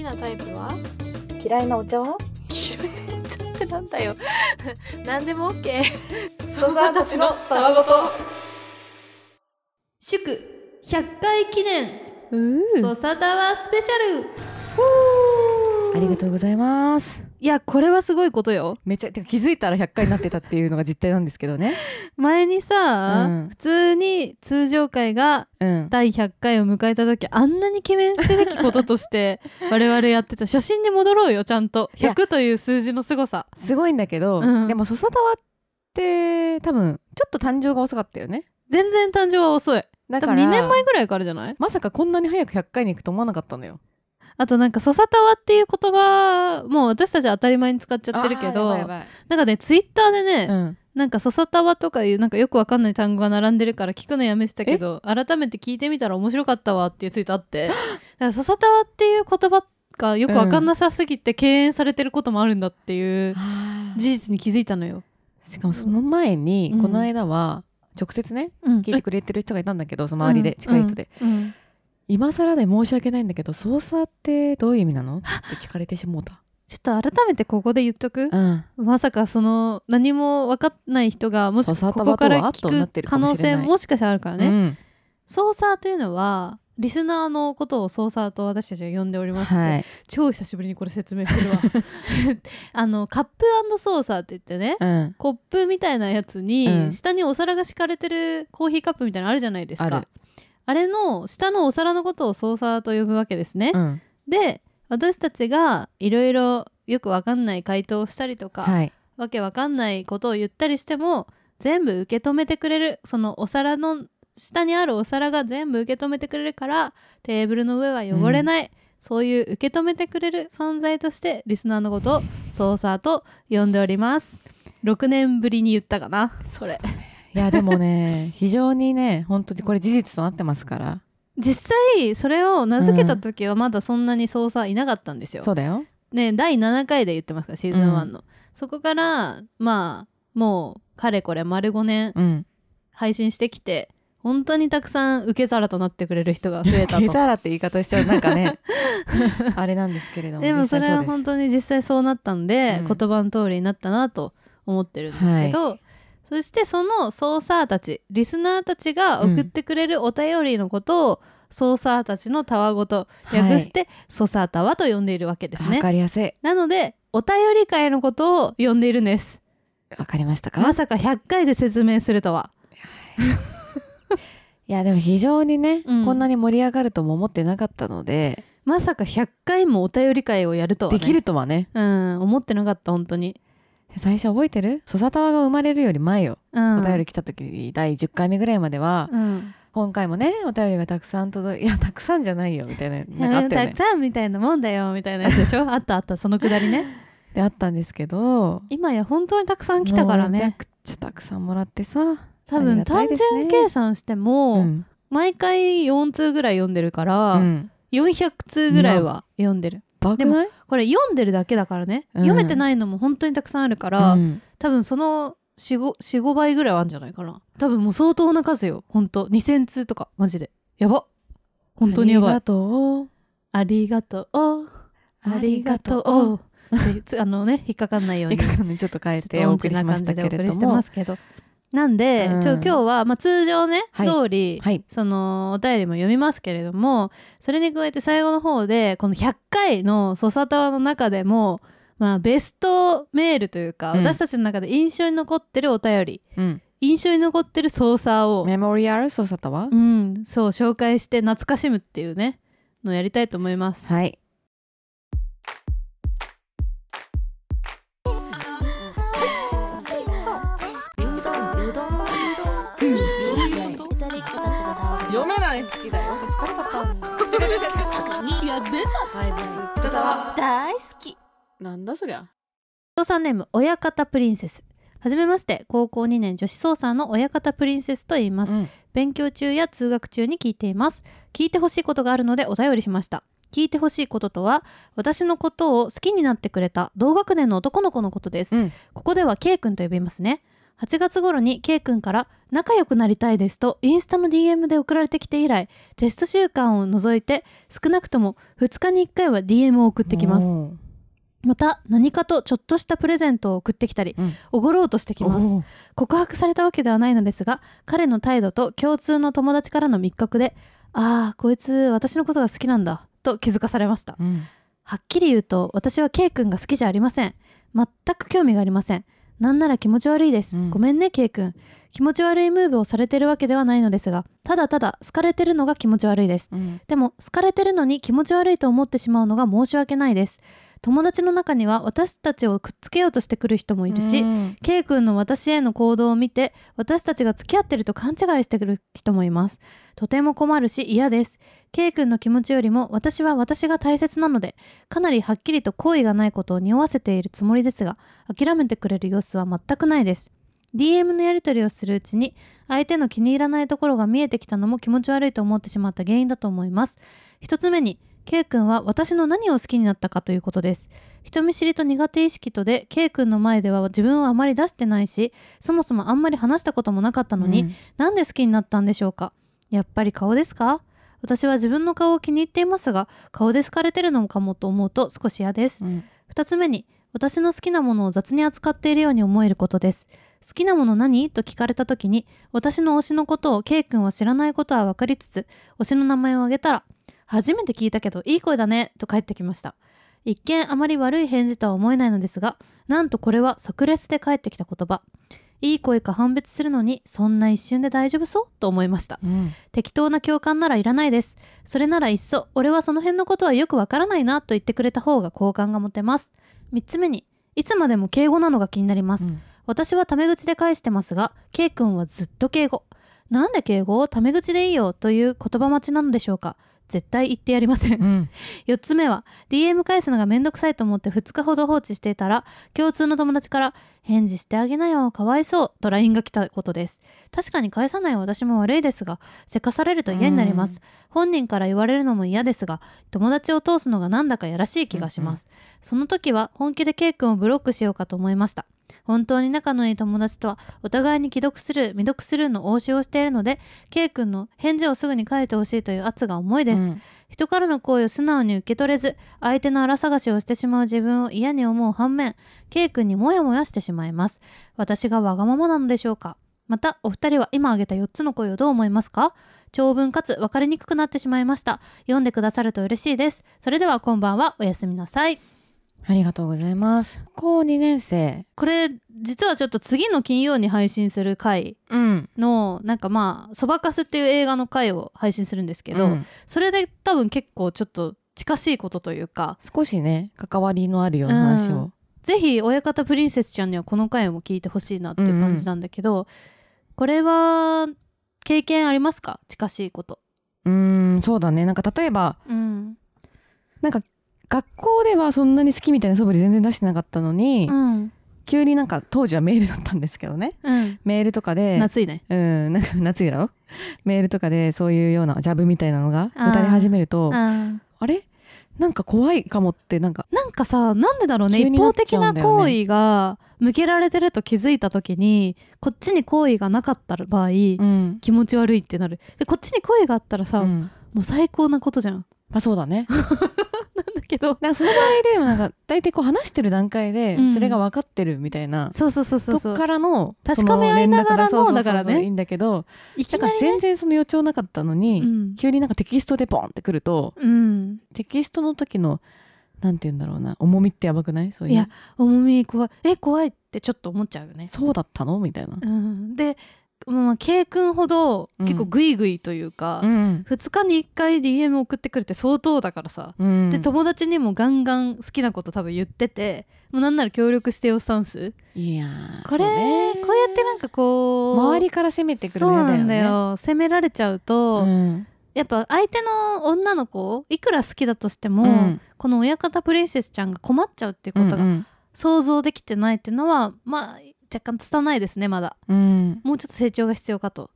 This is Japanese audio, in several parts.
きなタイプは？嫌いなお茶は？黄色いのちょってなんだよ。何でも OK ソさんたちのたわごと。祝100回記念。うソサタワスペシャル。ありがとうございますいやこれはすごいことよ。めちゃてか気づいたら100回になってたっていうのが実態なんですけどね。前にさ、うん。普通に通常回がうん。第100回を迎えた時あんなに記念すべきこととして 我々やってた。初心に戻ろうよちゃんと。いや。100という数字の凄さ。すごいんだけど、うん。でもソサタワって多分ちょっと誕生が遅かったよね。全然誕生は遅い。多分だから2年前ぐらいからじゃない？まさかこんなに早く100回に行くと思わなかったのよあとなんか「ソサタワ」っていう言葉もう私たちは当たり前に使っちゃってるけどなんかねツイッターでね、うん。なんか「ソサタワ」とかいうなんかよくわかんない単語が並んでるから聞くのやめてたけど改めて聞いてみたら面白かったわっていうツイートあって。だから「ソサタワ」っていう言葉がよくわかんなさすぎて敬遠されてることもあるんだっていう事実に気づいたのよ。しかもその前に、うん。この間は直接ねうん。聞いてくれてる人がいたんだけどその周りで近い人で、うん。うん今更で申し訳ないんだけど操作ってどういう意味なの？って聞かれてしもうた。ちょっと改めてここで言っとく？うん。まさかその何も分かんない人がもしここから聞く可能性もしかしたらあるからね。うん。ソーサーというのはリスナーのことをソーサーと私たちは呼んでおりまして、はい。超久しぶりにこれ説明するわ。あのカップソーサーって言ってねうん。コップみたいなやつに、うん。下にお皿が敷かれてるコーヒーカップみたいなのあるじゃないですかあれの下のお皿のことをソーサーと呼ぶわけですね、うん。で私たちがいろいろよくわかんない回答をしたりとか、はい。わけわかんないことを言ったりしても全部受け止めてくれるそのお皿の下にあるお皿が全部受け止めてくれるからテーブルの上は汚れない、そういう受け止めてくれる存在としてリスナーのことをソーサーと呼んでおります。6年ぶりに言ったかなそれいやでもね 非常にね本当にこれ事実となってますから。実際それを名付けた時はまだそんなにソーサーいなかったんですよ、そうだよ。ね第7回で言ってますからシーズン1の、そこからまあもうかれこれ丸5年うん。配信してきて本当にたくさん受け皿となってくれる人が増えたと。ケザラって言い方しちゃう。なんかね あれなんですけれどもでもそれは本当に実際そうなったんで、うん。言葉の通りになったなと思ってるんですけど、そしてそのソーサーたちリスナーたちが送ってくれるお便りのことを、ソーサーたちのたわごと略して、ソサータワと呼んでいるわけですわねかりやすい。なのでお便り会のことを呼んでいるんです。わかりましたか？まさか100回で説明するとは。いやでも非常にね、うん。こんなに盛り上がるとも思ってなかったので、まさか100回もお便り会をやるとは、ね、できるとはね。うん思ってなかった本当に最初覚えてる？ソサタワが生まれるより前よ、うん。お便り来た時第10回目ぐらいまでは、うん。今回もねお便りがたくさん届い いやたくさんじゃないよみたいななたよね。たくさんみたいなもんだよみたいなやつでしょ？あったあったそのくだりね。であったんですけど今や本当にたくさん来たからね。めちゃくちゃたくさんもらってさ多分ありがたい単純計算しても、うん。毎回4通ぐらい読んでるから、うん。400通ぐらいは読んでるバカない？これ読んでるだけだからね、うん。読めてないのも本当にたくさんあるから、うん。多分その45倍ぐらいはあるんじゃないかな。多分もう相当な数よ。本当。2000通とか。マジで。やば。本当にやばい。ありがとう。ありがとう。ありがとう。あのね引っかかんないように。ちょっと変えてお送りしましたけれどもなんで、うん。ちょ今日は、まあ、通常ね、はい。通り、はい。そのお便りも読みますけれどもそれに加えて最後の方でこの100回の「ソサタワ」の中でも、まあ、ベストメールというか、うん。私たちの中で印象に残ってるお便りうん。印象に残ってるソーサーを、メモリアルソサタワ？うん、そう紹介して懐かしむっていうねのをやりたいと思います。はいた大好き。なんだそりゃ。操作ネーム親方プリンセス。はじめまして高校2年女子操作の親方プリンセスと言います、うん。勉強中や通学中に聞いています。聞いてほしいことがあるのでお便りしました。聞いてほしいこととは私のことを好きになってくれた同学年の男の子のことです、うん。ここでは K 君と呼びますね8月頃に K 君から仲良くなりたいですとインスタの DM で送られてきて以来テスト週間を除いて少なくとも2日に1回は DM を送ってきます。また何かとちょっとしたプレゼントを送ってきたりうん。おごろうとしてきます。告白されたわけではないのですが彼の態度と共通の友達からの密告でああこいつ私のことが好きなんだと気づかされました。うん。はっきり言うと私は K 君が好きじゃありません。全く興味がありませんなんなら気持ち悪いです、うん。ごめんね K 君。気持ち悪いムーブをされてるわけではないのですがただただ好かれてるのが気持ち悪いです。うん。でも好かれてるのに気持ち悪いと思ってしまうのが申し訳ないです友達の中には私たちをくっつけようとしてくる人もいるし、うん。K 君の私への行動を見て私たちが付き合ってると勘違いしてくる人もいます。とても困るし嫌です。K 君の気持ちよりも私は私が大切なのでかなりはっきりと好意がないことを匂わせているつもりですが諦めてくれる様子は全くないです。DM のやり取りをするうちに相手の気に入らないところが見えてきたのも気持ち悪いと思ってしまった原因だと思います。一つ目に K 君は私の何を好きになったかということです。人見知りと苦手意識とで K 君の前では自分をあまり出してないしそもそもあんまり話したこともなかったのに、うん。なんで好きになったんでしょうか？やっぱり顔ですか？私は自分の顔を気に入っていますが顔で好かれてるのかもと思うと少し嫌です。うん。2つ目に私の好きなものを雑に扱っているように思えることです。好きなもの何？と聞かれた時に私の推しのことを K 君は知らないことは分かりつつ推しの名前を挙げたら初めて聞いたけどいい声だねと返ってきました。一見あまり悪い返事とは思えないのですがなんとこれは即レスで返ってきた言葉。いい声か判別するのにそんな一瞬で大丈夫そうと思いました。うん。適当な共感ならいらないです。それならいっそ俺はその辺のことはよくわからないなと言ってくれた方が好感が持てます。3つ目にいつまでも敬語なのが気になります、うん。私はタメ口で返してますが K 君はずっと敬語。なんで敬語タメ口でいいよという言葉待ちなのでしょうか絶対言ってやりません。うん。4つ目は DM 返すのがめんどくさいと思って2日ほど放置していたら共通の友達から「返事してあげなよかわいそう」と LINE が来たことです。確かに返さない私も悪いですがせかされると嫌になります。本人から言われるのも嫌ですが友達を通すのがなんだかやらしい気がします、その時は本気で K 君をブロックしようかと思いました本当に仲のいい友達とはお互いに既読スルー未読スルーの応酬をしているので K 君の返事をすぐに返してほしいという圧が重いです、うん。人からの声を素直に受け取れず相手の荒探しをしてしまう自分を嫌に思う反面 K 君にモヤモヤしてしまいます。私がわがままなのでしょうか。またお二人は今挙げた4つの声をどう思いますか？長文かつ分かりにくくなってしまいました。読んでくださると嬉しいです。それではこんばんは。おやすみなさいありがとうございます。高2年生。これ実はちょっと次の金曜に配信する回うん。のなんかまあ「そばかす」っていう映画の回を配信するんですけど、うん。それで多分結構ちょっと近しいことというか少しね関わりのあるような話を。うん。ぜひ親方プリンセスちゃんにはこの回も聞いてほしいなっていう感じなんだけど、これは経験ありますか？近しいこと。うーんそうだね。なんか例えばうん。なんか学校ではそんなに好きみたいな素振り全然出してなかったのに、うん。急になんか当時はメールだったんですけどね。うん。メールとかで夏いね。うんなんか夏いだろ？メールとかでそういうようなジャブみたいなのがあー打たれ始めるとうん。あれ？なんか怖いかもってなんか。なんかさなんでだろうね？一急になっ方的な行為が向けられてると気づいた時にこっちに好意がなかった場合、うん、気持ち悪いってなる。でこっちに好意があったらさ、うん。もう最高なことじゃん。まあそうだね。だ けど。だからその場合でもなんか大体こう話してる段階でうん。それが分かってるみたいな、そうそうそうそうそう。とこからの確かめ合いながらのだからね。いいんだけどいきだからなりね全然その予兆なかったのに、うん。急になんかテキストでポンってくるとうん。テキストの時のなんて言うんだろうな重みってやばくない？そういういや重み怖い。え怖いってちょっと思っちゃうよね。そうだったの？みたいな、うん、で、まあ、K 君ほどうん結構グイグイというか、ん。2日に1回 DM 送ってくるって相当だからさ、うん、で友達にもガンガン好きなこと多分言っててもうなんなら協力してよスタンス。いやーこれ、ね。こうやってなんかこう周りから攻めてくるそうなんだよ。ねよ責められちゃうと、うん。やっぱ相手の女の子いくら好きだとしても、うん。この親方プリンセスちゃんが困っちゃうっていうことがうん。想像できてないっていうのは、まあ若干拙いですねまだ。うん。もうちょっと成長が必要かと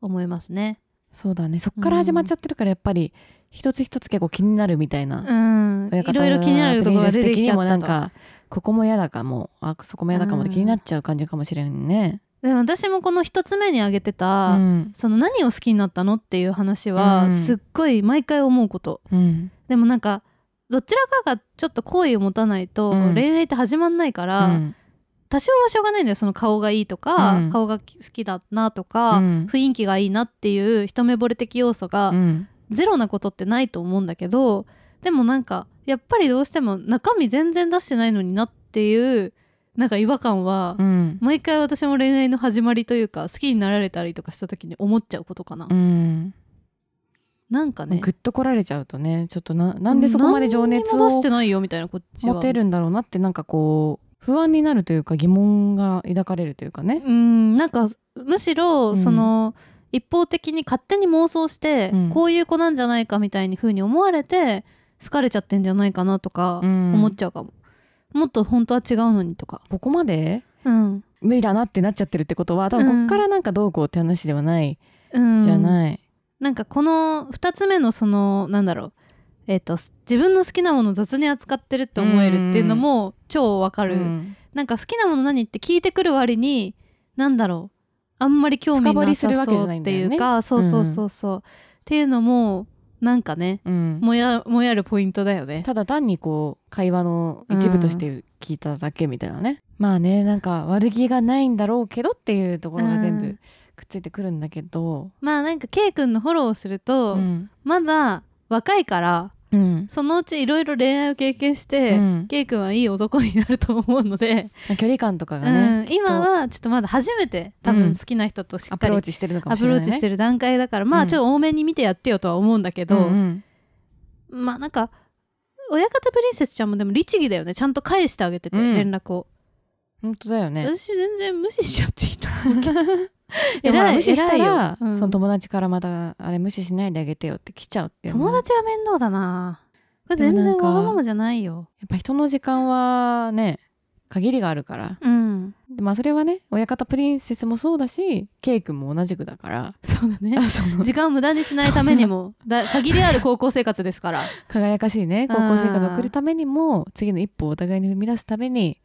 思いますね。そうだね。そっから始まっちゃってるからやっぱり一つ一つ結構気になるみたいな、うん。いろいろ気になるところが出てきちゃったと。なんかここも嫌だかもあそこも嫌だかもで気になっちゃう感じかもしれんね、でも私もこの一つ目に挙げてた、うん。その何を好きになったのっていう話は、うん。すっごい毎回思うこと。うん。でもなんかどちらかがちょっと好意を持たないと、うん。恋愛って始まんないから、うん多少はしょうがないんだよその顔がいいとか、うん。顔が好きだなとか、うん。雰囲気がいいなっていう一目惚れ的要素がうん。ゼロなことってないと思うんだけどでもなんかやっぱりどうしても中身全然出してないのになっていうなんか違和感は、うん。毎回私も恋愛の始まりというか好きになられたりとかした時に思っちゃうことかな、うん。なんかね。ぐっと来られちゃうとねちょっとななんでそこまで情熱を出してないよみたいなこっちは。持てるんだろうなってなんかこう不安になるというか疑問が抱かれるというかね。うんなんかむしろうん。その、一方的に勝手に妄想して、うん。こういう子なんじゃないかみたいに風に思われて好かれちゃってんじゃないかなとかうん。思っちゃうかも、もっと本当は違うのにとか。ここまで？うん、無理だなってなっちゃってるってことは多分こっからなんかどうこうって話ではない。うん、じゃない。なんかこの2つ目のそのなんだろうえっ、と自分の好きなものを雑に扱ってるって思えるっていうのも超わかる、うん。なんか好きなもの何って聞いてくる割になんだろう。あんまり興味なさそうっていんだよね。いうかそうそうそうそう、っていうのもなんかねうん。もやもやるポイントだよね。ただ単にこう会話の一部として聞いただけみたいなね、まあねなんか悪気がないんだろうけどっていうところが全部うん。くっついてくるんだけど、まあなんか K 君のフォローをすると、うん。まだ若いからうん。そのうちいろいろ恋愛を経験して、うん。K 君はいい男になると思うので、距離感とかがうね、ん、今はちょっとまだ初めて多うん。分好きな人としアプローっかりチしてるのかもアプロしれない、ね、ーチしてる段階だから、まうん。あちょっと多めに見てやってよとは思うんだけど、うんうん。まあなんか親方プリンセスちゃんもでも律儀だよね。ちゃんと返してあげてて、うん。連絡を、本当だよね。私全然無視しちゃっていた でもまあ偉い無視したらよ、うん。その友達からまたあれ無視しないであげてよって来ちゃうって友達は面倒だな。これ全然わがままじゃないよ。やっぱ人の時間はね限りがあるから。うん。でまあそれはね親方プリンセスもそうだしケイ君も同じくだから。そうだね。時間を無駄にしないためにも。だ限りある高校生活ですから。輝かしいね高校生活を送るためにも次の一歩をお互いに踏み出すために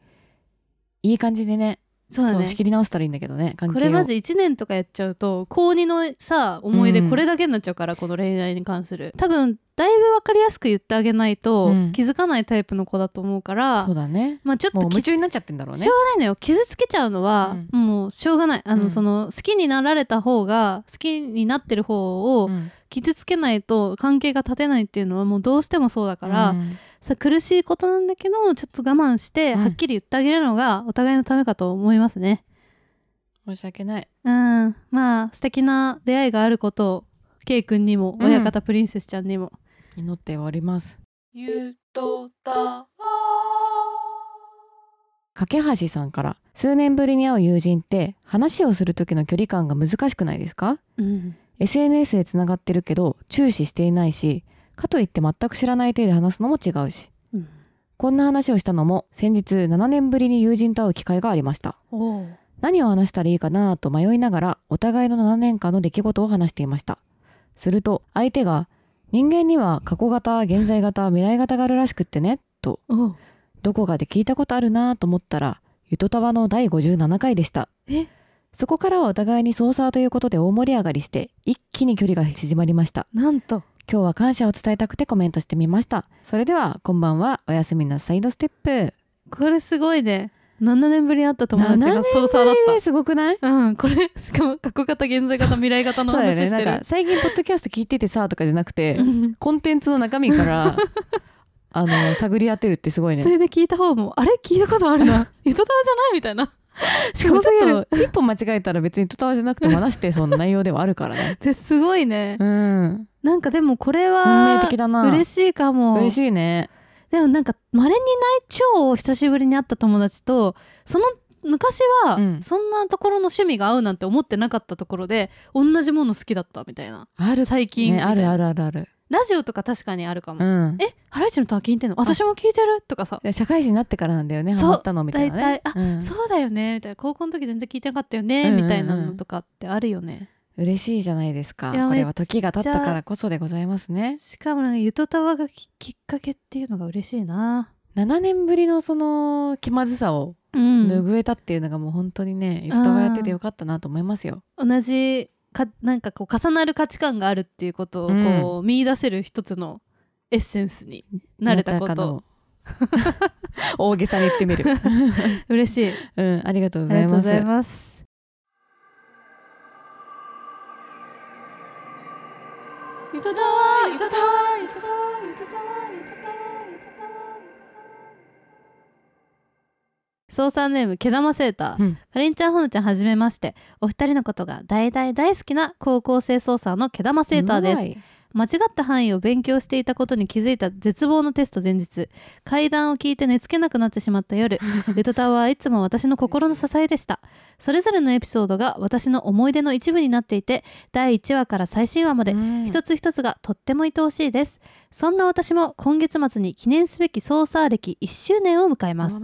いい感じでねそうだね。仕切り直したらいいんだけどね関係を。これマジ1年とかやっちゃうと高2のさ思い出うん。これだけになっちゃうから、この恋愛に関する。多分だいぶ分かりやすく言ってあげないと、うん。気づかないタイプの子だと思うからそうだね。まあちょっと夢中になっちゃってんだろうね。しょうがないのよ。傷つけちゃうのは、もうしょうがない。あの、うん。その好きになられた方が好きになってる方をうん。傷つけないと関係が立てないっていうのはもうどうしてもそうだから、苦しいことなんだけどちょっと我慢してうん。はっきり言ってあげるのがお互いのためかと思いますね。申し訳ない。うん。まあ素敵な出会いがあることを K 君にもうん。親方プリンセスちゃんにも、祈っております。ゆとた架橋さんから数年ぶりに会う友人って話をする時の距離感が難しくないですか？うん。SNS でつながってるけど注視していないしかといって全く知らない手で話すのも違うし。うん。こんな話をしたのも先日7年ぶりに友人と会う機会がありました。何を話したらいいかなと迷いながらお互いの7年間の出来事を話していました。すると相手が人間には過去型現在型未来型があるらしくってねとどこかで聞いたことあるなと思ったらゆとたわの第57回でした。え？そこからはお互いに操作ということで大盛り上がりして一気に距離が縮まりました。なんと今日は感謝を伝えたくてコメントしてみました。それではこんばんは。おやすみなサイドステップ。これすごいね。7年ぶりに会った友達が操作だっすごくない？たうんこれしかも過去型現在型未来型の話してる。ね。最近ポッドキャスト聞いててさとかじゃなくてうん。コンテンツの中身からあの探り当てるってすごいね。それで聞いた方もあれ？聞いたことあるな。ゆとたわじゃない？みたいな しかもちょっと一歩間違えたら別にトタワじゃなくても話してそうな内容ではあるからね。すごいね。うん。なんかでもこれ運は命的だな。嬉しいかも。嬉しいね。でもなんか稀にない超久しぶりに会った友達とその昔はうん。そんなところの趣味が合うなんて思ってなかったところで同じもの好きだったみたいな。ある。最近、ねあるあるるあるあるラジオとか確かにあるかも、うん。えハライチのタワー聞いてんの？私も聞いてる？とかさ、社会人になってからなんだよねそう。ハマったのみたいなね。あうん。そうだよねみたいな。高校の時全然聞いてなかったよね、うんうんうん。みたいなのとかってあるよね。嬉しいじゃないですか。これは時が経ったからこそでございますね。しかもなんかゆとたわがききっかけっていうのが嬉しいな。7年ぶりのその気まずさをうん。拭えたっていうのがもう本当にね人がやっててよかったなと思いますよ。同じかなんかこう重なる価値観があるっていうことをこう、見出せる一つのエッセンスになれたこと。大げさに言ってみる。嬉しい。うん、ありがとうありがとうごございます。ざいたわゆとたわゆとたわ操作ネーム毛玉セーター、うん。かりんちゃんほのちゃんはじめまして。お二人のことが大大大好きな高校生操作の毛玉セーターです間違った範囲を勉強していたことに気づいた絶望のテスト前日。階段を聞いて寝つけなくなってしまった夜。ゆとたわはいつも私の心の支えでした。それぞれのエピソードが私の思い出の一部になっていて第1話から最新話までうん。一つ一つがとっても愛おしいです。そんな私も今月末に記念すべき操作歴1周年を迎えます。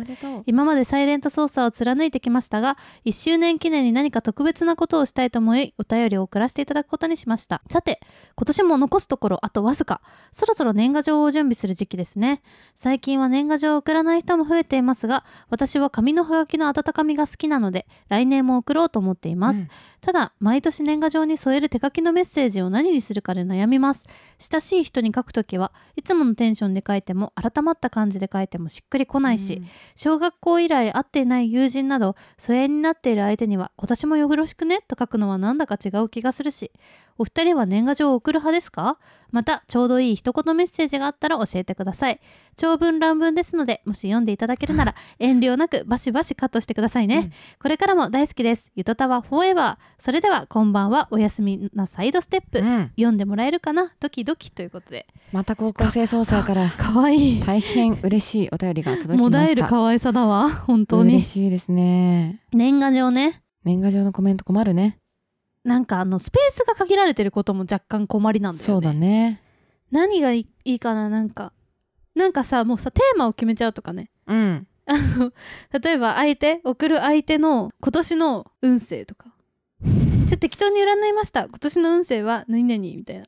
今までサイレント操作を貫いてきましたが1周年記念に何か特別なことをしたいと思いお便りを送らせていただくことにしました。さて今年も残すところあとわずか。そろそろ年賀状を準備する時期ですね。最近は年賀状を送らない人も増えていますが私は紙のハガキの温かみが好きなので来年も送ろうと思っています、うん。ただ毎年年賀状に添える手書きのメッセージを何にするかで悩みます。親しい人に書くときはいつものテンションで書いても改まった感じで書いてもしっくりこないし、小学校以来会っていない友人など疎遠になっている相手には今年もよろしくねと書くのはなんだか違う気がするしお二人は年賀状を送る派ですか？またちょうどいい一言メッセージがあったら教えてください。長文乱文ですのでもし読んでいただけるなら遠慮なくバシバシカットしてくださいね、うん。これからも大好きです。ゆとたわフォーエバー。それではこんばんは。おやすみなサイドステップ、うん。読んでもらえるかな？ドキドキということで。また高校生操作からかわいい。大変嬉しいお便りが届きました。もだえる可愛さだわ。本当嬉にしいですね。年賀状ね。年賀状のコメント困るね。なんかあのスペースが限られてることも若干困りなんだよねそうだね。何がいいかななんかなんかさもうさテーマを決めちゃうとかねうん。あの例えば相手送る相手の今年の運勢とかちょっと適当に占いました今年の運勢は何々みたいな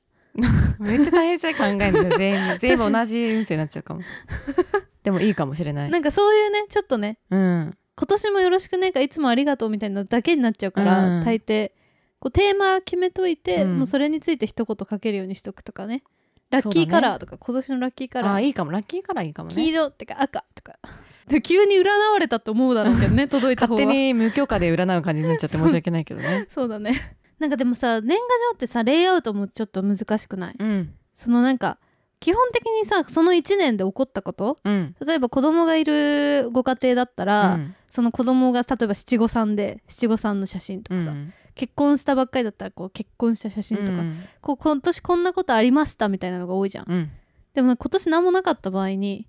めっちゃ大変じゃ考えるんですよ。全員 全部同じ運勢になっちゃうかも。でもいいかもしれない。なんかそういうねちょっとねうん。今年もよろしくねかいつもありがとうみたいなだけになっちゃうから、うん大抵こうテーマ決めといて、うん。もうそれについて一言書けるようにしとくとかね。ラッキーカラーとか、今年のラッキーカラー。あいいかも。ラッキーカラーいいかも黄ね。色ってか赤とか。で急に占われたと思うだろうけどね 届いた方は。勝手に無許可で占う感じになっちゃって申し訳ないけどね。そうだね。なんかでもさ年賀状ってさレイアウトもちょっと難しくない？うん。そのなんか基本的にさその1年で起こったこと？うん。例えば子供がいるご家庭だったら、うん。その子供が例えば七五三で七五三の写真とかさ、うん結婚したばっかりだったらこう結婚した写真とか、うんこう今年こんなことありましたみたいなのが多いじゃん、うん。でも今年何もなかった場合に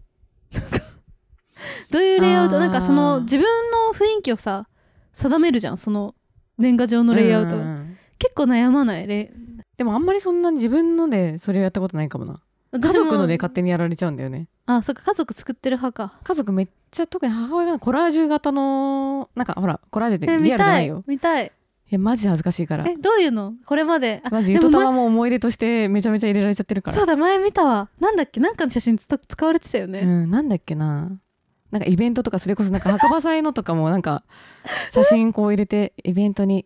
どういうレイアウトなんかその自分の雰囲気をさ定めるじゃん。その年賀状のレイアウト、うん結構悩まない？レでもあんまりそんなに自分のでそれをやったことないかもな。家族ので勝手にやられちゃうんだよね。あそっか家族作ってる派か。家族めっちゃ特に母親がコラージュ型のなんかほらコラージュってえリアルじゃないよ。見たいえマジ恥ずかしいから。えどういうの？これまであマジゆとたわも思い出としてめちゃめちゃ入れられちゃってるから。そうだ前見たわなんだっけ？なんかの写真つ使われてたよね、うん、なんだっけな。なんかイベントとかそれこそなんか墓場祭のとかもなんか 写真こう入れてイベントに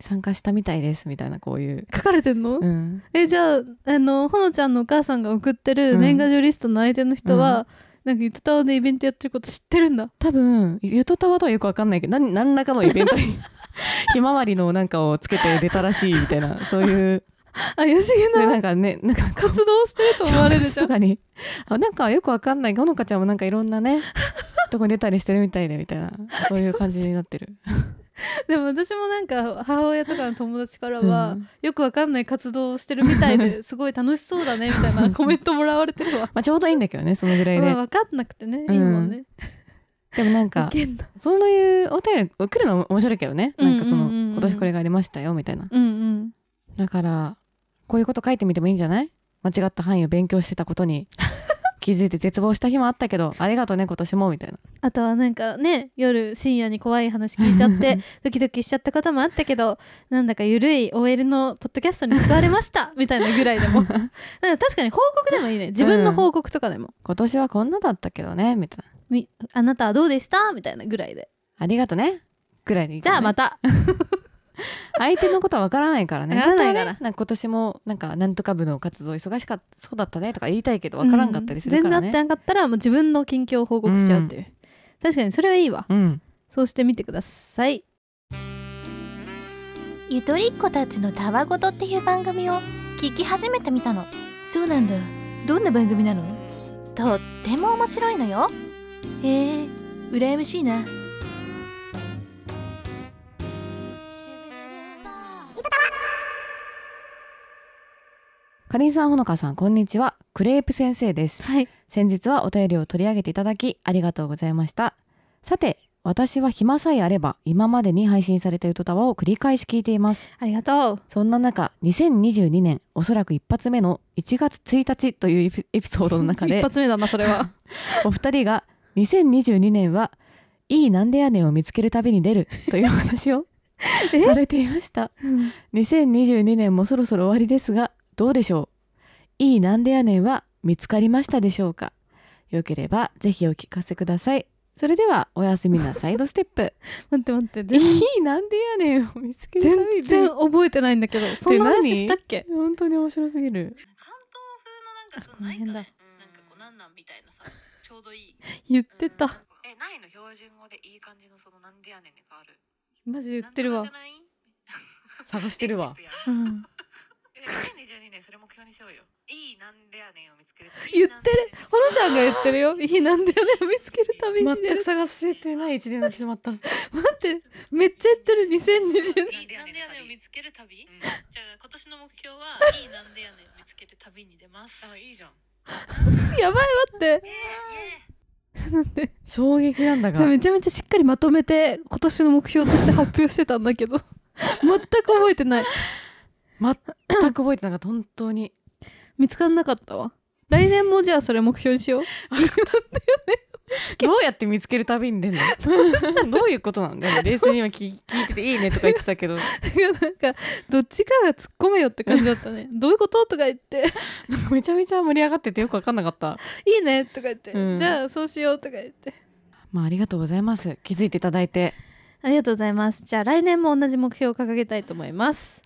参加したみたいですみたいなこういう。書かれてんの、うん。えじゃああのほのちゃんのお母さんが送ってる年賀状リストの相手の人は、なんかゆとたわでイベントやってること知ってるんだ。多分ゆとたわとはよくわかんないけど何何らかのイベントに ひまわりのなんかをつけて出たらしいみたいなそういう。怪しげでななんかねなんか。活動してると思われるじゃん。とかにあなんかよくわかんない。ほのかちゃんもなんかいろんなねとこに出たりしてるみたいでみたいな。そういう感じになってる。でも私もなんか母親とかの友達からは、うん。よくわかんない活動をしてるみたいで すごい楽しそうだねみたいな コメントもらわれてるわ。まあちょうどいいんだけどねそのぐらいで。まあ分かんなくてねいいもんね、でもなんかそういうお便り来るの面白いけどね。なんかその、うんうん。うんうん今年これがありましたよみたいな。うんうん。だからこういうこと書いてみてもいいんじゃない？間違った範囲を勉強してたことに気づいて絶望した日もあったけどありがとうね今年もみたいな。あとはなんかね夜深夜に怖い話聞いちゃって ドキドキしちゃったこともあったけどなんだかゆるい OL のポッドキャストに救われました みたいなぐらいでも。なんか確かに報告でもいいね。自分の報告とかでも、今年はこんなだったけどねみたいみあなたはどうでした？みたいなぐらいで。ありがとね。ぐらいでいいね。じゃあまた 相手のことはわからないからね。わからないから。本当はねなんか今年もなんかなんとか部の活動忙しかったそうだったねとか言いたいけどわからんかったりするからね。うん全然あってなかったらもう自分の近況を報告しちゃうっていう、確かにそれはいいわ。うん。そうしてみてください。ゆとりっ子たちのたわごとっていう番組を聞き始めてみたの。そうなんだ。どんな番組なの？とっても面白いのよ。へえ羨ましいなかりんさんほのかさんこんにちは。クレープ先生です。はい。先日はお便りを取り上げていただきありがとうございました。さて私は暇さえあれば今までに配信されたゆとたわを繰り返し聞いています。ありがとう。そんな中2022年おそらく一発目の1月1日というエピソードの中 一で発目だなそれは。お二人が2022年はいいなんでやねんを見つける旅に出るという話を え？されていました。2022年もそろそろ終わりですがどうでしょう？いいなんでやねんは見つかりましたでしょうか？よければぜひお聞かせください。それではおやすみなサイドステップ。待って待って い全いなんでやねんを見つける旅。全に然覚えてないんだけど。そんな話したっけ？本当に面白すぎる。関東風のなんかその辺だ。ないかね。なんかこうなんなんみたいなさちょうどいい。言ってた。えないの標準語でいい感じのそのなんでやねんがある。マジ言ってるわ。探してるわ。うん。え2022年それ目標にしようよ。いいなんでやねんを見つける言ってる。ほのちゃんが言ってるよ。いいなんでやねん見つける旅に出る全く探せてない一年になってしまった待って。めっちゃ言ってる。2020いいなんでやねんを見つける旅、うん。じゃあ今年の目標はいいなんでやねんを見つける旅に出ます。あいいじゃん。やばい待って。えー、衝撃なんだが。めちゃめちゃしっかりまとめて今年の目標として発表してたんだけど。全く覚えてない。全く覚えてなかった本当に。見つかんなかったわ。来年もじゃあそれ目標にしよう。どうやって見つける旅に出んの？どういうことなんだよ。冷静に今聞聞いてていいねとか言ってたけど。なんかどっちかが突っ込めよって感じだったね。どういうこととか言って。めちゃめちゃ盛り上がっててよく分かんなかった。いいねとか言って、うん。じゃあそうしようとか言って。まあありがとうございます。気づいていただいて。ありがとうございます。じゃあ来年も同じ目標を掲げたいと思います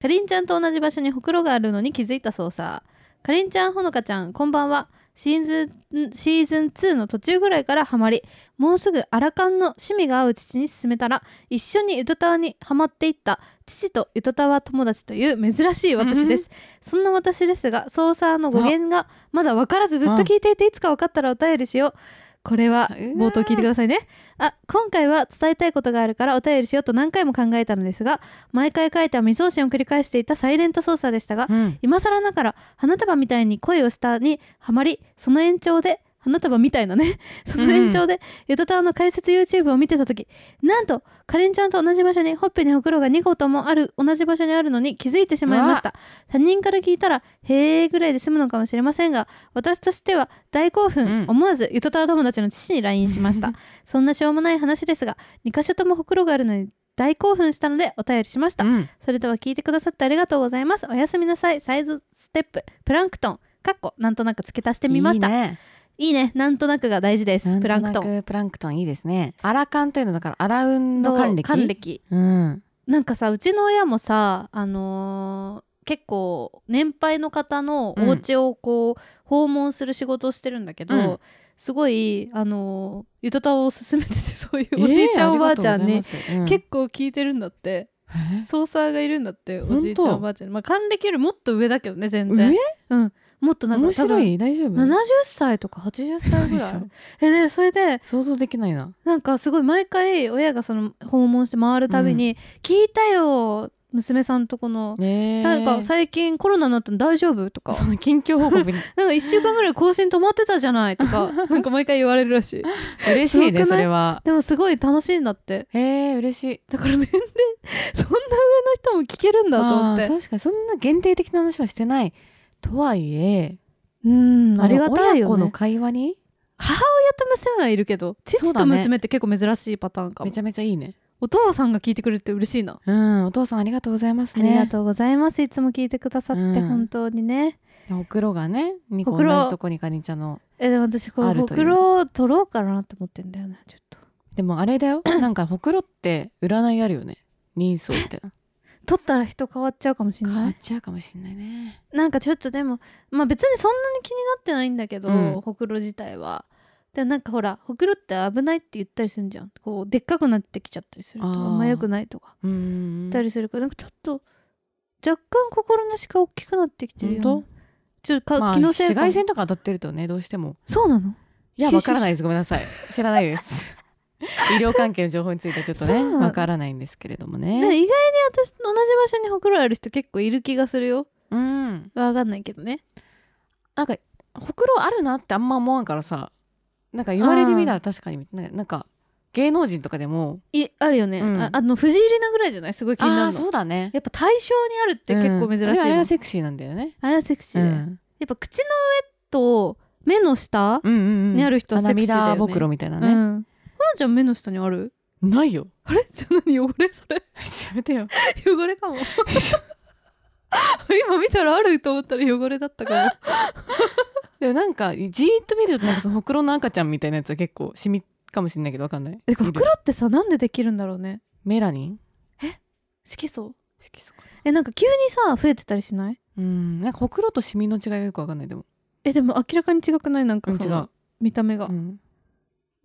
かりんちゃんと同じ場所にほくろがあるのに気づいたそうさ。かりんちゃんほのかちゃんこんばんは。シーズンシーズン2の途中ぐらいからハマりもうすぐアラカンの趣味が合う父に勧めたら一緒にゆとたわにハマっていった父とゆとたわ友達という珍しい私です。そんな私ですがソーサーの語源がまだ分からずずっと聞いていていつか分かったらお便りしようこれは冒頭聞いてくださいね。あ今回は伝えたいことがあるからお便りしようと何回も考えたのですが毎回書いた未送信を繰り返していたサイレント操作でしたがうん。今更ながら花束みたいに恋をしたにはまりその延長で花束みたいなね。その延長で、ゆとたわの解説 YouTube を見てた時なんとかりんちゃんと同じ場所にほっぺにほくろが2個ともある同じ場所にあるのに気づいてしまいました。他人から聞いたらへーぐらいで済むのかもしれませんが私としては大興奮、うん。思わずゆとたわ友達の父に LINE しました。そんなしょうもない話ですが2箇所ともほくろがあるのに大興奮したのでお便りしました。うん。それでは聞いてくださってありがとうございます。おやすみなさい。サイズステップ、プランクトン、かっこ、なんとなく付け足してみました。いいねいいね。なんとなくが大事です。プランクトン。くプランクトンいいですね。アラカンというのだからアラウンの還暦還暦。うん。なんかさ、うちの親もさ、あのー結構年配の方のお家をこう、訪問する仕事をしてるんだけど、うん。すごいあのーゆとたわを勧めてて そういうおじいちゃん、おばあちゃんに、に結構聞いてるんだって。ソーサーがいるんだっておじいちゃんおばあちゃんまあ還暦よりもっと上だけどね全然。上？うんもっとなんか面白い？大丈夫？70歳とか80歳ぐらい？えでそれで想像できないな。なんかすごい毎回親がその訪問して回るたびに「聞いたよ娘さんとこの、ねえ。なんか最近コロナになったの大丈夫?」とか。その近況報告に。なんか1週間ぐらい更新止まってたじゃない？とか なんか毎回言われるらしい。嬉しいねそれは。でもすごい楽しいんだって。へえ嬉しい。だから年齢そんな上の人も聞けるんだと思って。まあ確かにそんな限定的な話はしてないとはいえうんありがたいよ、親子のね、会話に？母親と娘はいるけど父と娘って結構珍しいパターンかも、めちゃめちゃいいね。お父さんが聞いてくれて嬉しいな、うんお父さんありがとうございますあねりがとうございます。いつも聞いてくださって、うん。本当にね。ほくろがね2個同じとこにかりんちゃんのえでも私こうほくろ取ろうかなって思ってんだよねちょっと。でもあれだよ。なんかほくろって占いあるよね。人相みたいな取ったら人変わっちゃうかもしれない？変わっちゃうかもしれないね。なんかちょっとでもまあ別にそんなに気になってないんだけど、うん。ほくろ自体は。でなんかほらほくろって危ないって言ったりするんじゃん。こうでっかくなってきちゃったりするとあー。あんま良くないとか。うん言ったりするからなんかちょっと若干心なしか大きくなってきてるよ、ちょっとか、まあ気のせいかも。紫外線とか当たってるとねどうしても。そうなの？いやわからないです。ごめんなさい。知らないです 医療関係の情報についてはちょっとねわからないんですけれどもでも意ね外に私と同じ場所にほくろある人結構いる気がするよ。うん。わかんないけどね。なんかほくろあるなってあんま思わんからさ。なんか言われてみたら確かにな。んか芸能人とかでも。いあるよね、うん。ああの藤井里奈ぐらいじゃない？すごい気になるの。ああそうだね。やっぱ対象にあるって結構珍しいの、うん。あれあれがセクシーなんだよね。あれはセクシーうん。やっぱ口の上と目の下うんうんうん。にある人はセクシーだよね。涙袋みたいなうね、なちゃん目の下にある？ないよ。あれ？じゃあ何？汚れそれ？やめてよ。汚れかも。今見たらあると思ったら汚れだったかも。でもなんかじーっと見るとなんかそのほくろの赤ちゃんみたいなやつは結構シミかもしれないけどわかんない？えほくろってさなんでできるんだろうね？メラニン？色素？色素かえなんか急にさ増えてたりしない？うんなんかほくろとシミの違いがよくわかんないでも。えでも明らかに違くない？なんかその見た目が、わうん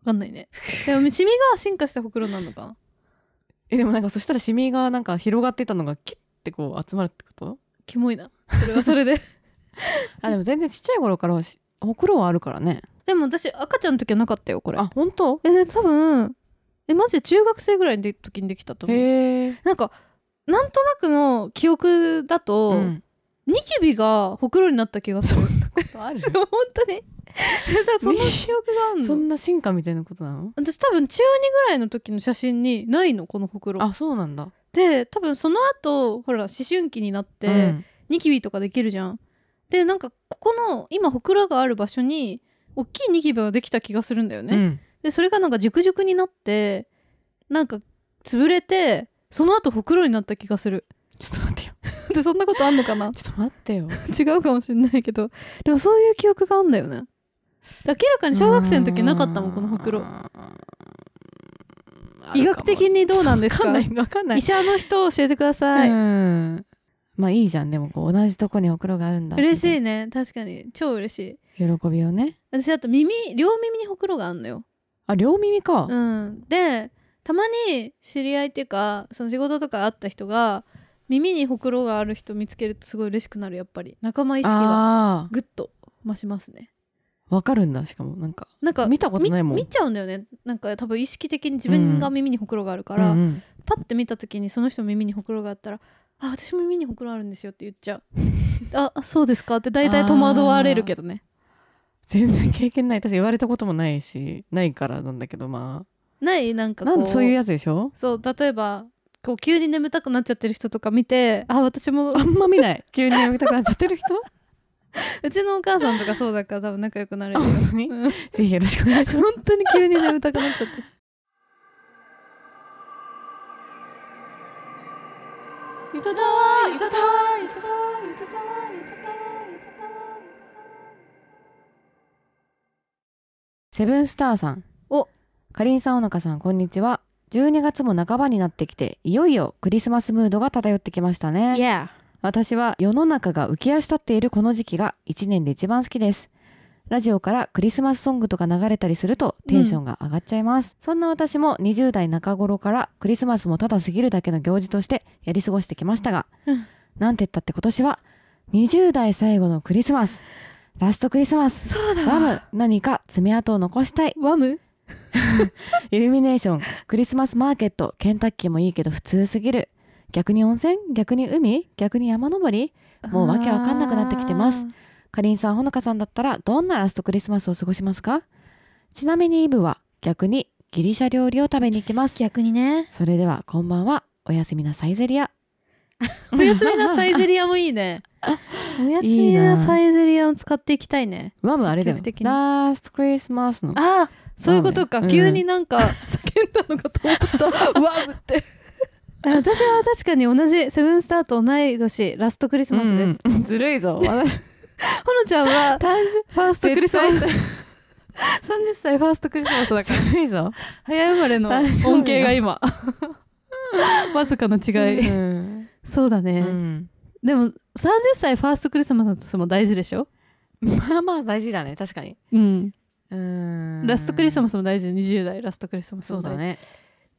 かんないね。でもシミが進化したほくろなのかな？えでもなんかそしたらシミがなんか広がってたのがキュッてこう集まるってこと？キモいな。それはそれで。あでも全然ちっちゃい頃からほくろはあるからね。でも私赤ちゃんの時はなかったよこれ。あ本当？えで多分えマジで中学生ぐらいの時にできたと思う。へえなんかなんとなくの記憶だと、うん。ニキビがほくろになった気がする。ある？本当に？その記憶があるの？そんな進化みたいなことなの？私多分中2ぐらいの時の写真にないのこのほくろ。あそうなんだ。で多分その後ほら思春期になって、うん。ニキビとかできるじゃん。でなんかここの今ほくろがある場所に大きいニキビができた気がするんだよね、うん。でそれがなんか熟々になってなんか潰れてその後ほくろになった気がする。ちょっと待ってよ。でそんなことあんのかな？ちょっと待ってよ。違うかもしれないけど。でもそういう記憶があんだよね。で明らかに小学生の時なかったもんこのほくろ医学的にどうなんですか？わかんないわかんない。医者の人教えてください、うん。まあいいじゃんでもこう同じとこにほくろがあるんだ嬉しいね。ね確かに。超嬉しい。喜びをね。私あと耳両耳にほくろがあんのよ。あ両耳か、うん。でたまに知り合いっていうかその仕事とか会った人が耳にほくろがある人見つけるとすごい嬉しくなるやっぱり。仲間意識があぐっと増しますね。あわかるんだしかも。なんかなんか見たことないもん。み見ちゃうんだよね。なんか多分意識的に自分が耳にほくろがあるから、うんうん。パッて見た時にその人の耳にほくろがあったら「あ私も耳にほくろあるんですよ」って言っちゃう。ああそうですか？って大体戸惑われるけどね。全然経験ない。私言われたこともないしないからなんだけどまない？なんかあこう。そういうやつでしょ？そう例えばこう急に眠たくなっちゃってる人とか見てあ私も。あんま見ない。急に眠たくなっちゃってる人？うちのお母さんとかそうだから多分仲良くなれあるよ。本当に？うん。ぜひよろしくお願いします。本当に急に眠たくなっちゃって。いただーいただセブンスターさん。お。かりんさんおなかさんこんにちは。12月も半ばになってきていよいよクリスマスムードが漂ってきましたね。Yeah 私は世の中が浮き足立っているこの時期が1年で一番好きです。ラジオからクリスマスソングとか流れたりするとテンションが上がっちゃいます、そんな私も20代中頃からクリスマスもただ過ぎるだけの行事としてやり過ごしてきましたが、うん。なんて言ったって今年は20代最後のクリスマス。ラストクリスマス。そうだ。ワム。何か爪痕を残したい。ワム？イルミネーション。クリスマスマーケット。ケンタッキーもいいけど普通すぎる逆に温泉？逆に海？逆に山登り？もうわけわかんなくなってきてます。かりんさんほのかさんだったらどんなラストクリスマスを過ごしますか？ちなみにイブは逆にギリシャ料理を食べに行きます。逆にね。それではこんばんは。おやすみなサイゼリア。おやすみなサイゼリアもいいね。おやすみなサイゼリアを使っていきたいね。ワムあれだよ。ラストクリスマスの。あそういうことか、うん。急になんか 叫んだのかと思った。うわーって私は確かに同じセブンスターと同い年ラストクリスマスです、うんうん。ずるいぞ。私ほのちゃんは単ファーストクリスマス。絶30 歳ファーストクリスマスだから。ずるいぞ。早生まれの恩恵が今。わずかの違い、うん。そうだね、うん。でも30歳ファーストクリスマスも大事でしょ？まあまあ大事だね。確かに。うん。うん。ラストクリスマススも大事。20代ラストクリスマスも大事。そうだね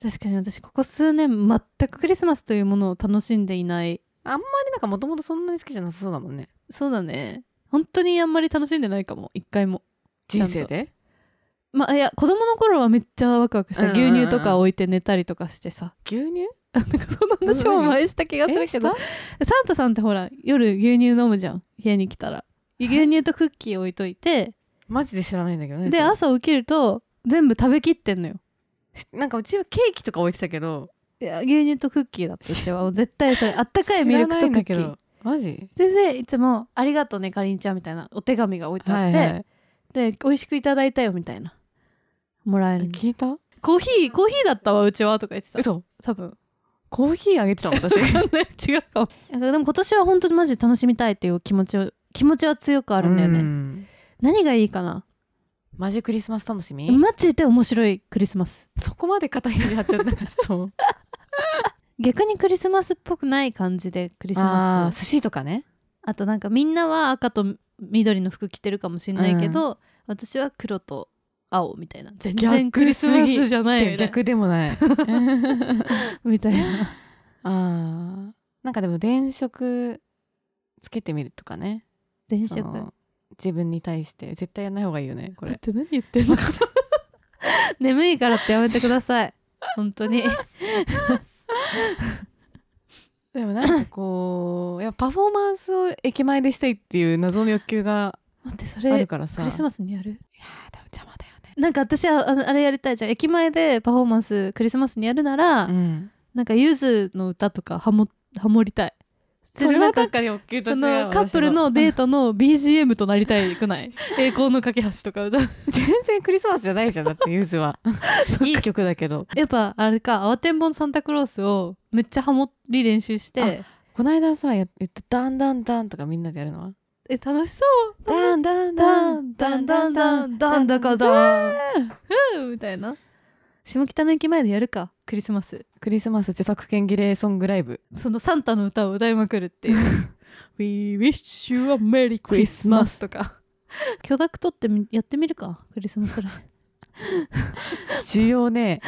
確かに私ここ数年全くクリスマスというものを楽しんでいない。あんまりなんかもともとそんなに好きじゃなさそうだもんね。そうだね。本当にあんまり楽しんでないかも。一回も。人生で？まあいや子供の頃はめっちゃワクワクした、牛乳とか置いて寝たりとかしてさ。牛乳？なんかその話も前した気がするけど。サンタさんってほら夜牛乳飲むじゃん。家に来たら。牛乳とクッキー置いといて。マジで知らないんだけどねで朝起きると全部食べきってんのよなんかうちはケーキとか置いてたけどいや牛乳とクッキーだったうちは。絶対それあったかいミルクとクッキーマジ？先生いつも「ありがとうねかりんちゃん」みたいなお手紙が置いてあって、はいはいで美味しくいただいたよみたいなもらえる聞いた？コーヒーコーヒーだったわうちはとか言ってた嘘？多分。コーヒーあげてたの？私。違うかも。でも今年は本当にマジで楽しみたいっていう気持ちを気持ちは強くあるんだよね、うん。何がいいかな？マジクリスマス楽しみ？マジで面白いクリスマス。そこまで肩肘張っちゃったなんかちょっと。逆にクリスマスっぽくない感じでクリスマス。寿司とかね。あとなんかみんなは赤と緑の服着てるかもしれないけど、私は黒と青みたいな。全然逆クリスマスじゃない逆でもない。みたいな。あー。なんかでも電飾つけてみるとかね。電飾自分に対して。絶対やんない方がいいよねこれ。って何言ってんの？眠いからってやめてください。本当に。でもなんかこうやパフォーマンスを駅前でしたいっていう謎の欲求が待ってそあれるからさ。クリスマスにやる？いやーでも邪魔だよね。なんか私はあれやりたいじゃん。駅前でパフォーマンスクリスマスにやるなら、うん。なんかゆずの歌とかハモハモりたいそれはなんかそのカップルのデートの BGM となりたい。くない栄光の架け橋とか歌う。全然クリスマスじゃないじゃんだってゆずは。いい曲だけど。やっぱあれか慌てんぼんサンタクロースをめっちゃハモり練習して。この間さや言ったダンダンダンとかみんなでやるのは？え楽しそう。ダンダンダダンンダンダンダンダンだかダンみたいな下北の駅前でやるかクリスマスクリスマス著作権儀礼ソングライブ。そのサンタの歌を歌いまくるっていう。We wish you a merry Christmas とか。許諾取ってみやってみるか。クリスマスライ 需要ね。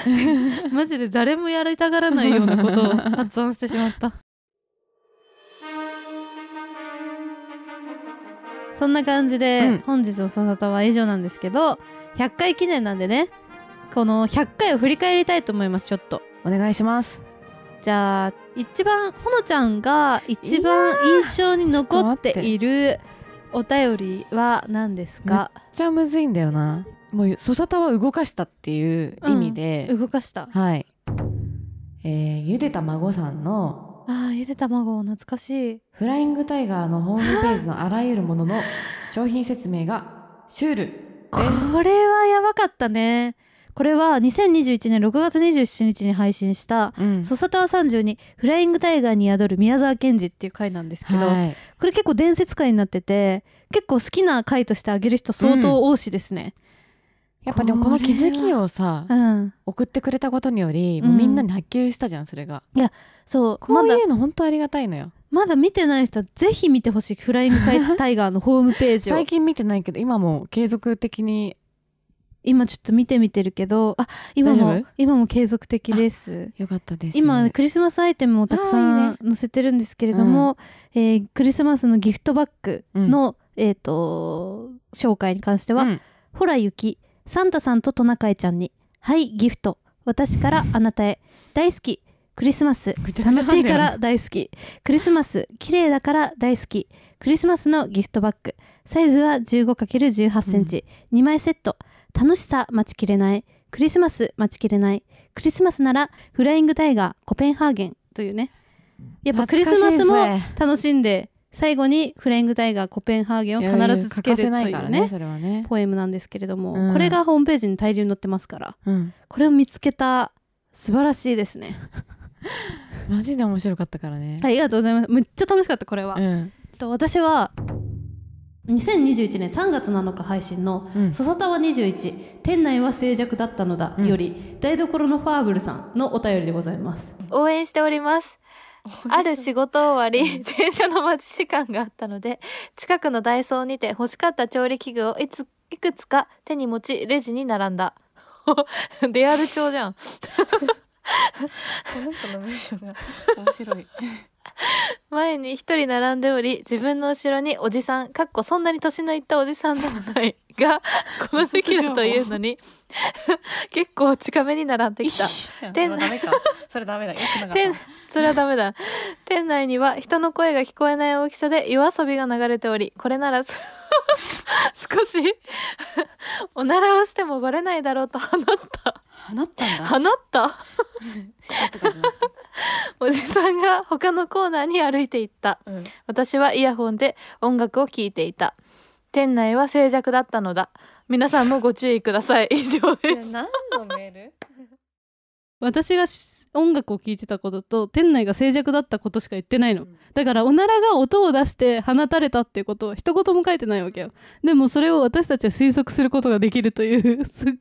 ブ マジで誰もやりたがらないようなことを発案してしまった。そんな感じで、うん。本日のささたは以上なんですけど100回記念なんでねこの100回を振り返りたいと思いますちょっと。お願いします。じゃあ一番ほのちゃんが一番印象に残っているお便りは何ですか？めっちゃむずいんだよな。もうそさたは動かしたっていう意味で、動かした。はい。えー、ゆでた孫さんのあーゆで卵懐かしい。フライングタイガーのホームページのあらゆるものの商品説明がシュールです。これはやばかったねこれは2021年6月27日に配信したうん「そさたわ32フライングタイガーに宿る宮沢賢治」っていう回なんですけど、はい。これ結構伝説回になってて結構好きな回としてあげる人相当多しですね。やっぱでもこの気づきをさうん、送ってくれたことにより、うん。もうみんなに波及したじゃんそれが。そう。こういうの本当ありがたいのよ。まだ見てない人はぜひ見てほしい。フライングタイタイガーのホームページを。最近見てないけど今も継続的に今ちょっと見てみてるけどあ今も今も継続的です。よかったです。今クリスマスアイテムをたくさいん載せてるんですけれども、えークリスマスのギフトバッグの、えー、と紹介に関しては、うん。ほらゆきサンタさんとトナカイちゃんにはいギフト。私からあなたへ。大好き。クリスマス。楽しいから大好き。クリスマス。綺麗だから大好き。クリスマスのギフトバッグ。サイズは 15×18 センチ、2枚セット楽しさ待ちきれない。クリスマス待ちきれない。クリスマスならフライングタイガーコペンハーゲンというね。やっぱクリスマスも楽しんで最後にフライングタイガーコペンハーゲンを必ずつけるというねからねそれはね。ポエムなんですけれども、うん。これがホームページに大量に載ってますから。うん。これを見つけた素晴らしいですね。マジで面白かったからね。ありがとうございます。めっちゃ楽しかったこれは、うん。と私は2021年3月7日配信のうん「そさたわ21店内は静寂だったのだ」うん。より、台所のファーブルさんのお便りでございます。応援しております。ある仕事終わり電車の待ち時間があったので近くのダイソーにて欲しかった調理器具をいついくつか手に持ちレジに並んだ。リアル帳じゃん。この人の文章が面白い 前に一人並んでおり自分の後ろにおじさんかっこそんなに年のいったおじさんでもない がこの席だというのに 結構近めに並んできた。でダメか。それダメだ。それはダメだ。店内には人の声が聞こえない大きさで夜遊びが流れておりこれならす少しおならをしてもバレないだろうと放ったた放ったんだ。放った？おじさんが他のコーナーに歩いていった。うん。私はイヤホンで音楽を聴いていた。店内は静寂だったのだ。皆さんもご注意ください。以上です。何のメール？私がし音楽を聴いてたことと店内が静寂だったことしか言ってないの。だからおならが音を出して放たれたっていうことは一言も書いてないわけよ。でもそれを私たちは推測することができるという。すごい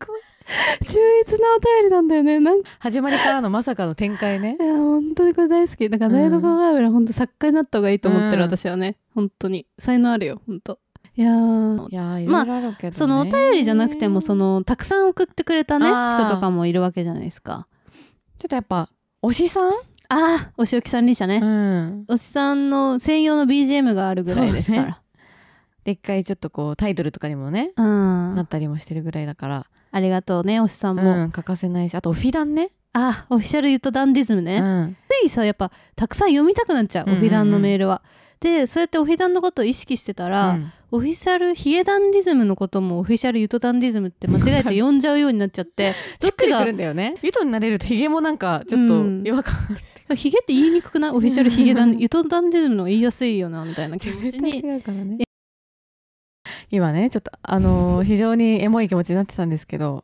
秀逸なお便りなんだよね。なんか。始まりからのまさかの展開ね。いや本当にこれ大好き。だから台所ファーブル本当作家になった方がいいと思ってる、うん。私はね。本当に。才能あるよ本当。いやー。いやまあそのお便りじゃなくてもそのたくさん送ってくれたね人とかもいるわけじゃないですか。ちょっとやっぱ推しさん？ああおしおきさんりしゃね、うん。おしさんの専用の BGM があるぐらいですから。で一回ちょっとこうタイトルとかにもね、うん。なったりもしてるぐらいだから、ありがとうねおしさんうも、ん、欠かせないし。あとオフィダンね。あオフィシャルユットダンディズムね、うん。ついさやっぱたくさん読みたくなっちゃう、うんうんうん。オフィダンのメールは。でそうやってオフィダンのことを意識してたら、うん。オフィシャルヒゲダンディズムのこともオフィシャルユトダンディズムって間違えて呼んじゃうようになっちゃって どっちがるんだよね。ゆとになれるとヒゲもなんかちょっとうん。違和感ある、ヒゲって言いにくくない？オフィシャルヒゲダン ユトダンディズムの言いやすいよなみたいな気持ちに違うからね今ねちょっとあのー非常にエモい気持ちになってたんですけど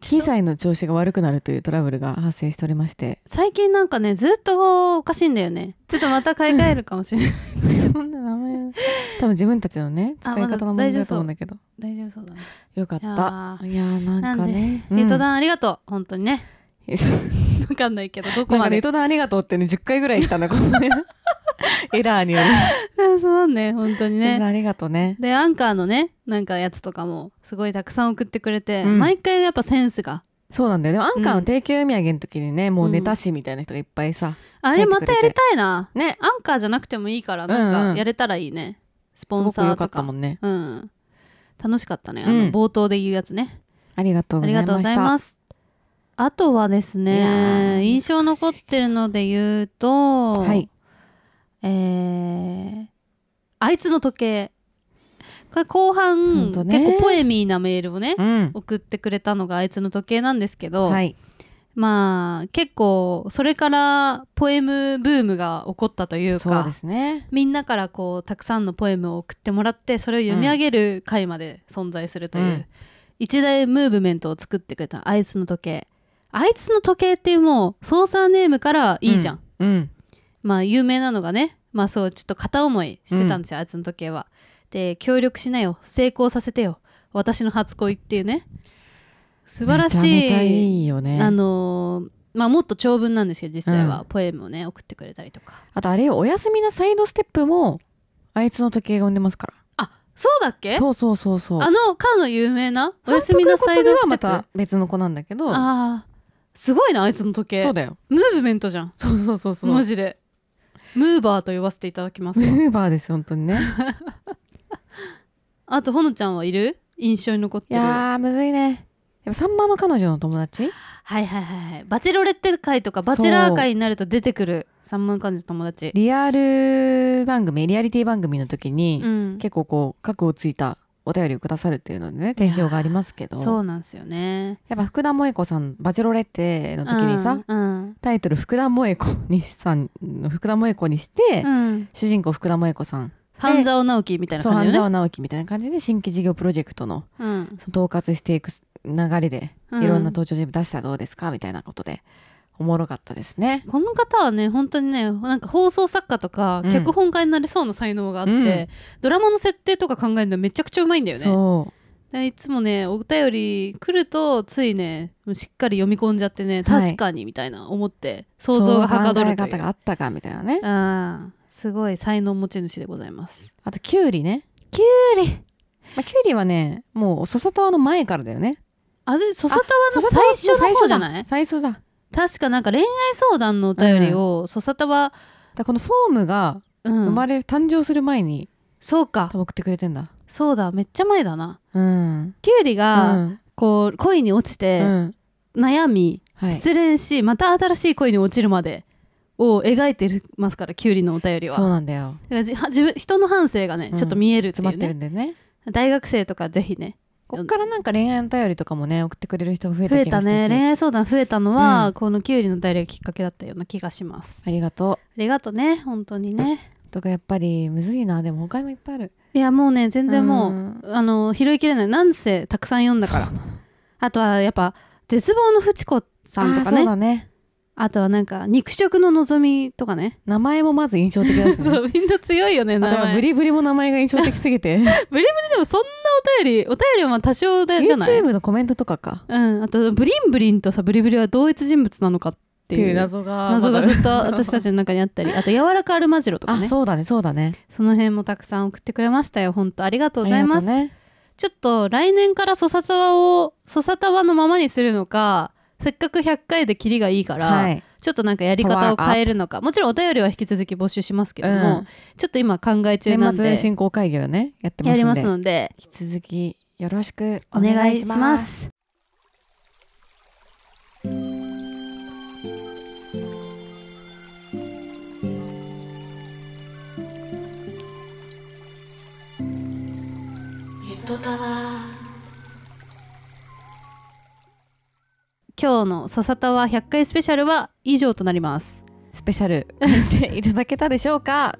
機材の調子が悪くなるというトラブルが発生しておりまして。最近なんかねずっとおかしいんだよね。ちょっとまた買い替えるかもしれない。そんな名前？多分自分たちのね使い方の問題だと思うんだけど。大丈夫そう。だね。よかった。ー。いやーなんかね。ユトンダンありがとう。本当にね。わかんないけどどこなんまでかねゆとだんありがとうってね10回ぐらい言ったんだこのね エラーによる。あ そうね本当にね。ありがとうね。でアンカーのねなんかやつとかもすごいたくさん送ってくれて、うん。毎回やっぱセンスが。そうなんだよね。アンカーうん。の定休土産の時にね、もうネタ師みたいな人がいっぱいさ、あれまたやりたいな。ね。アンカーじゃなくてもいいからなんうん。うんかやれたらいいね、スすポンサーとか。たもんね。うん。楽しかったねあのうん冒頭で言うやつね、ありがとうありがとうごございましたざいます。あとはですね印象残ってるので言うとはいえーあいつの時計。これ後ほ半、ね。結構ポエミーなメールをねうん。送ってくれたのがあいつの時計なんですけど、はい。まあ結構それからポエムブームが起こったというかそうですね。みんなからこうたくさんのポエムを送ってもらってそれを読み上げる回まで存在するという、うん。一大ムーブメントを作ってくれたあいつの時計。あいつの時計っていうもう操作ネームからいいじゃん、うんまあ有名なのがねまあそうちょっと片思いしてたんですよ、あいつの時計は。で協力しなよ。成功させてよ。私の初恋っていうね。素晴らしいめちゃめちゃいいよね。あのーまあもっと長文なんですけど実際は。うん。ポエムをね送ってくれたりとか。あとあれよ。おやすみなサイドステップもあいつの時計が生んでますから。あそうだっけ？そうそうそうそう。あのかの有名なおやすみなサイドステップ。はまた別の子なんだけど。あーすごいなあいつの時計。そうだよ。ムーブメントじゃん。そうそうそうそう。マジでムーバーと呼ばせていただきますわ。ムーバーです本当にね。あとほのちゃんはいる？印象に残っているやーむずいね。やっぱさんまの彼女の友達？はいはいはいはい。バチェロレッテ会とかバチェラー会になると出てくる三万感じの友達。リアル番組リアリティ番組の時に、うん。結構こう核をついたお便りをくださるっていうのでね定評がありますけど。そうなんですよね。やっぱ福田萌子さんバチェロレッテの時にさ、うんうんうんタイトル福田萌子にさんの福田萌子にして、うん。主人公福田萌子さん。半沢直樹みたいな感じね。沢直樹みたいな感じで新規事業プロジェクトのうん。その統括していく流れでうん。いろんな登場人物出したらどうですかみたいなことでおもろかったですね。この方はね本当にねなんか放送作家とかうん。脚本家になれそうな才能があって、うん。ドラマの設定とか考えるのめちゃくちゃうまいんだよね。そでいつもねお便り来るとついねしっかり読み込んじゃってねはい確かにみたいな思ってう想像がはかどるというがあったかみたいなね。あーすごい才能持ち主でございますあとキュウリね。キュウリまあ、キュウリはねもう笹川の前からだよね。あれ笹川の最初の方じゃない？最初だ。確かなんか恋愛相談のお便りを笹川、らこのフォームがうん生まれる、誕生する前にそうか。多分送ってくれてんだ。そうだ。めっちゃ前だな。うん。キュウリが、うん。こう恋に落ちて、うん。悩みはい。失恋しまた新しい恋に落ちるまでを描いてますからキュウリのお便りは。そうなんだよ。だからじは自分人の半生がね、うん。ちょっと見えるって詰まってるんでね。大学生とかぜひね。こっからなんか恋愛の便りとかもね送ってくれる人が増え増えたた気がしたしね。恋愛相談増えたのは、うん。このキュウリのお便りがきっかけだったような気がします。ありがとう。ありがとね本当にねとかやっぱりむずいな。でも他にもいっぱいある。いやもうね全然もう、ん。あの拾いきれないなんせたくさん読んだから。あとはやっぱ絶望のフチ子さんとかね。だね。あとはなんか肉食の望みとかね。名前もまず印象的ですね。そうみんな強いよねあ名前。ブリブリも名前が印象的すぎて。でもそんなお便りお便りはまあ多少でじゃない？YouTube のコメントとかか。うん。あとブリンブリンとさブリブリは同一人物なのかっってていう謎が謎がずっと私たちの中にあったり あと柔らかアルマジロとかね。あそうだねそうだね。その辺もたくさん送ってくれましたよ本当ありがとうございます、ね。ちょっと来年からソサタワをソサタワのままにするのかせっかく100回でキリがいいから、はい。ちょっとなんかやり方を変えるのかもちろんお便りは引き続き募集しますけども、うん。ちょっと今考え中なん年末で進行会議をねやってますやりますので引き続きよろしくおお願願いしますすゆとたわ今日の「ソサタワ100回スペシャル」は以上となります。スペシャル。していただけたでしょうか？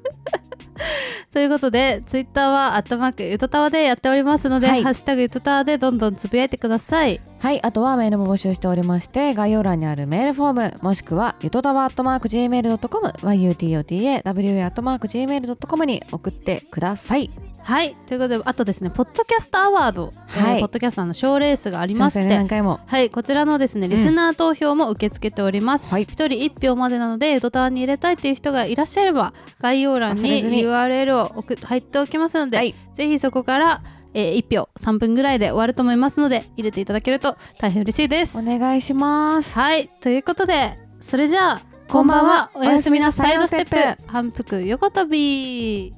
ということでツイッターは「アットマークゆとたわ」でやっておりますので「はい。ハッシュタグゆとたわ」でどんどんつぶやいてください。はいあとはメールも募集しておりまして概要欄にあるメールフォームもしくはゆとたわ .gmail.com yutotawa アットマーク gmail.com に送ってくださいはい。ということであとですねポッドキャストアワード、はい。えーポッドキャスターの賞レースがありまして。ね何回も。はい。こちらのですねリスナー投票も受け付けております、はい。一人一票までなのでゆとたわに入れたいっていう人がいらっしゃれば概要欄に URL を送っ入っておきますので、はい。ぜひそこから、えー、1票3分ぐらいで終わると思いますので入れていただけると大変嬉しいです。お願いします。はい。ということでそれじゃあこんばんは。おやすみなサイドステップ。反復横跳び